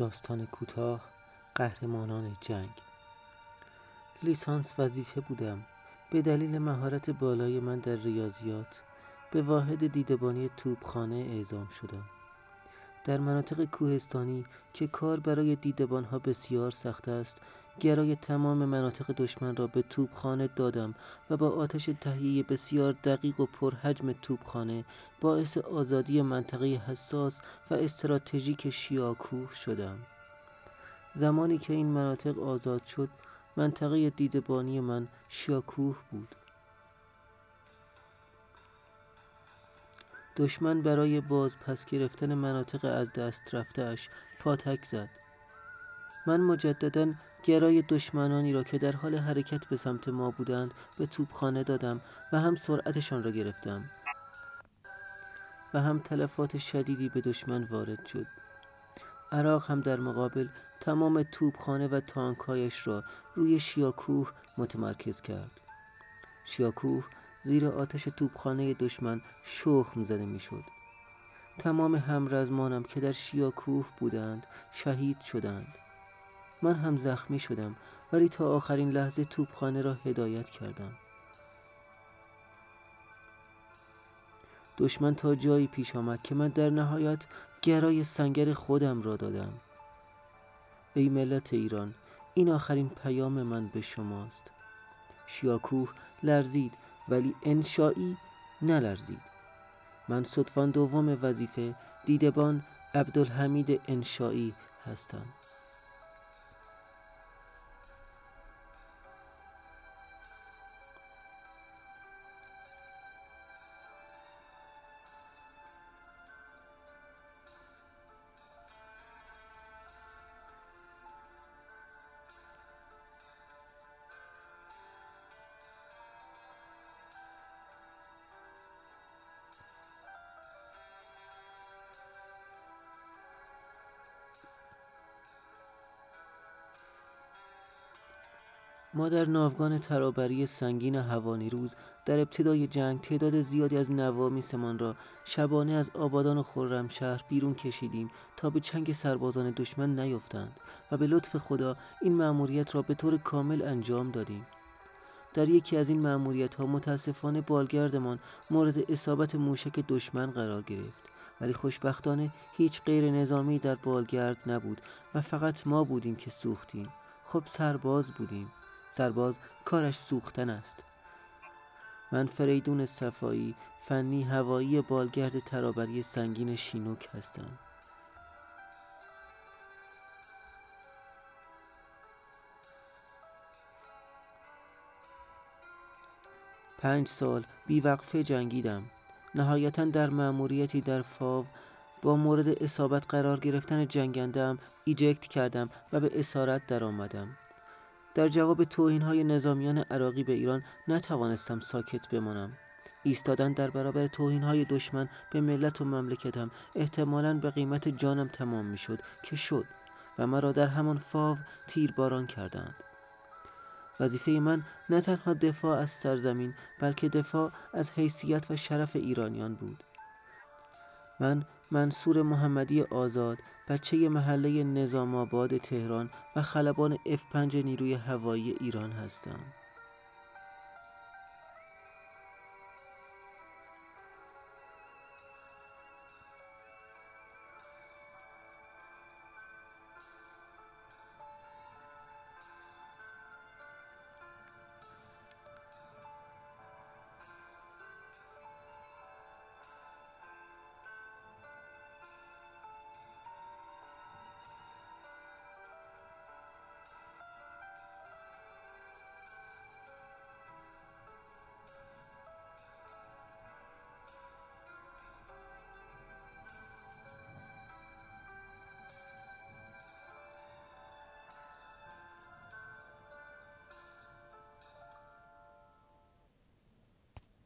داستان کوتاه قهرمانان جنگ. لیسانس وظیفه بودم. به دلیل مهارت بالای من در ریاضیات به واحد دیدبانی توپخانه اعزام شدم. در مناطق کوهستانی که کار برای دیدبانها بسیار سخت است گرای تمام مناطق دشمن را به توپخانه دادم و با آتش تهیه بسیار دقیق و پرحجم توپخانه باعث آزادی منطقه حساس و استراتژیک شیاکوه شدم. زمانی که این مناطق آزاد شد منطقه دیدبانی من شیاکوه بود. دشمن برای باز پس گرفتن مناطق از دست رفتهاش پاتک زد. من مجددا گرای دشمنانی را که در حال حرکت به سمت ما بودند به توپخانه دادم و هم سرعتشان را گرفتم و هم تلفات شدیدی به دشمن وارد شد. عراق هم در مقابل تمام توپخانه و تانکهایش را روی شیاکوه متمرکز کرد. شیاکوه زیر آتش توپخانه دشمن شخم زده می‌شد. تمام همرزمانم که در شیاکوه بودند شهید شدند. من هم زخمی شدم ولی تا آخرین لحظه توپخانه را هدایت کردم. دشمن تا جایی پیش آمد که من در نهایت گرای سنگر خودم را دادم. ای ملت ایران این آخرین پیام من به شماست. شیاکوه لرزید ولی انشایی نلرزید. من صدفان دوم وظیفه دیدبان عبدالحمید انشایی هستم. ما در ناوگان ترابری سنگین هوانیروز در ابتدای جنگ تعداد زیادی از نوامیسمان را شبانه از آبادان و خرمشهر بیرون کشیدیم تا به چنگ سربازان دشمن نیفتند و به لطف خدا این مأموریت را به طور کامل انجام دادیم. در یکی از این مأموریت ها متاسفانه بالگردمان مورد اصابت موشک دشمن قرار گرفت. ولی خوشبختانه هیچ غیر نظامی در بالگرد نبود و فقط ما بودیم که سوختیم. خب سرباز بودیم. سرباز کارش سوختن است. من فریدون صفایی فنی هوایی بالگرد ترابری سنگین شینوک هستم. پنج سال بیوقفه جنگیدم. نهایتا در مأموریتی در فاو با مورد اصابت قرار گرفتن جنگندم ایجکت کردم و به اسارت درآمدم. در جواب های نظامیان عراقی به ایران نتوانستم ساکت بمانم. ایستادن در برابر های دشمن به ملت و مملکتم احتمالا به قیمت جانم تمام می‌شد که شد و مرا در همان فاو تیرباران کردند. وظیفه من نه تنها دفاع از سرزمین بلکه دفاع از حیثیت و شرف ایرانیان بود. من منصور محمدی آزاد بچه محله نظام آباد تهران و خلبان F5 نیروی هوایی ایران هستم.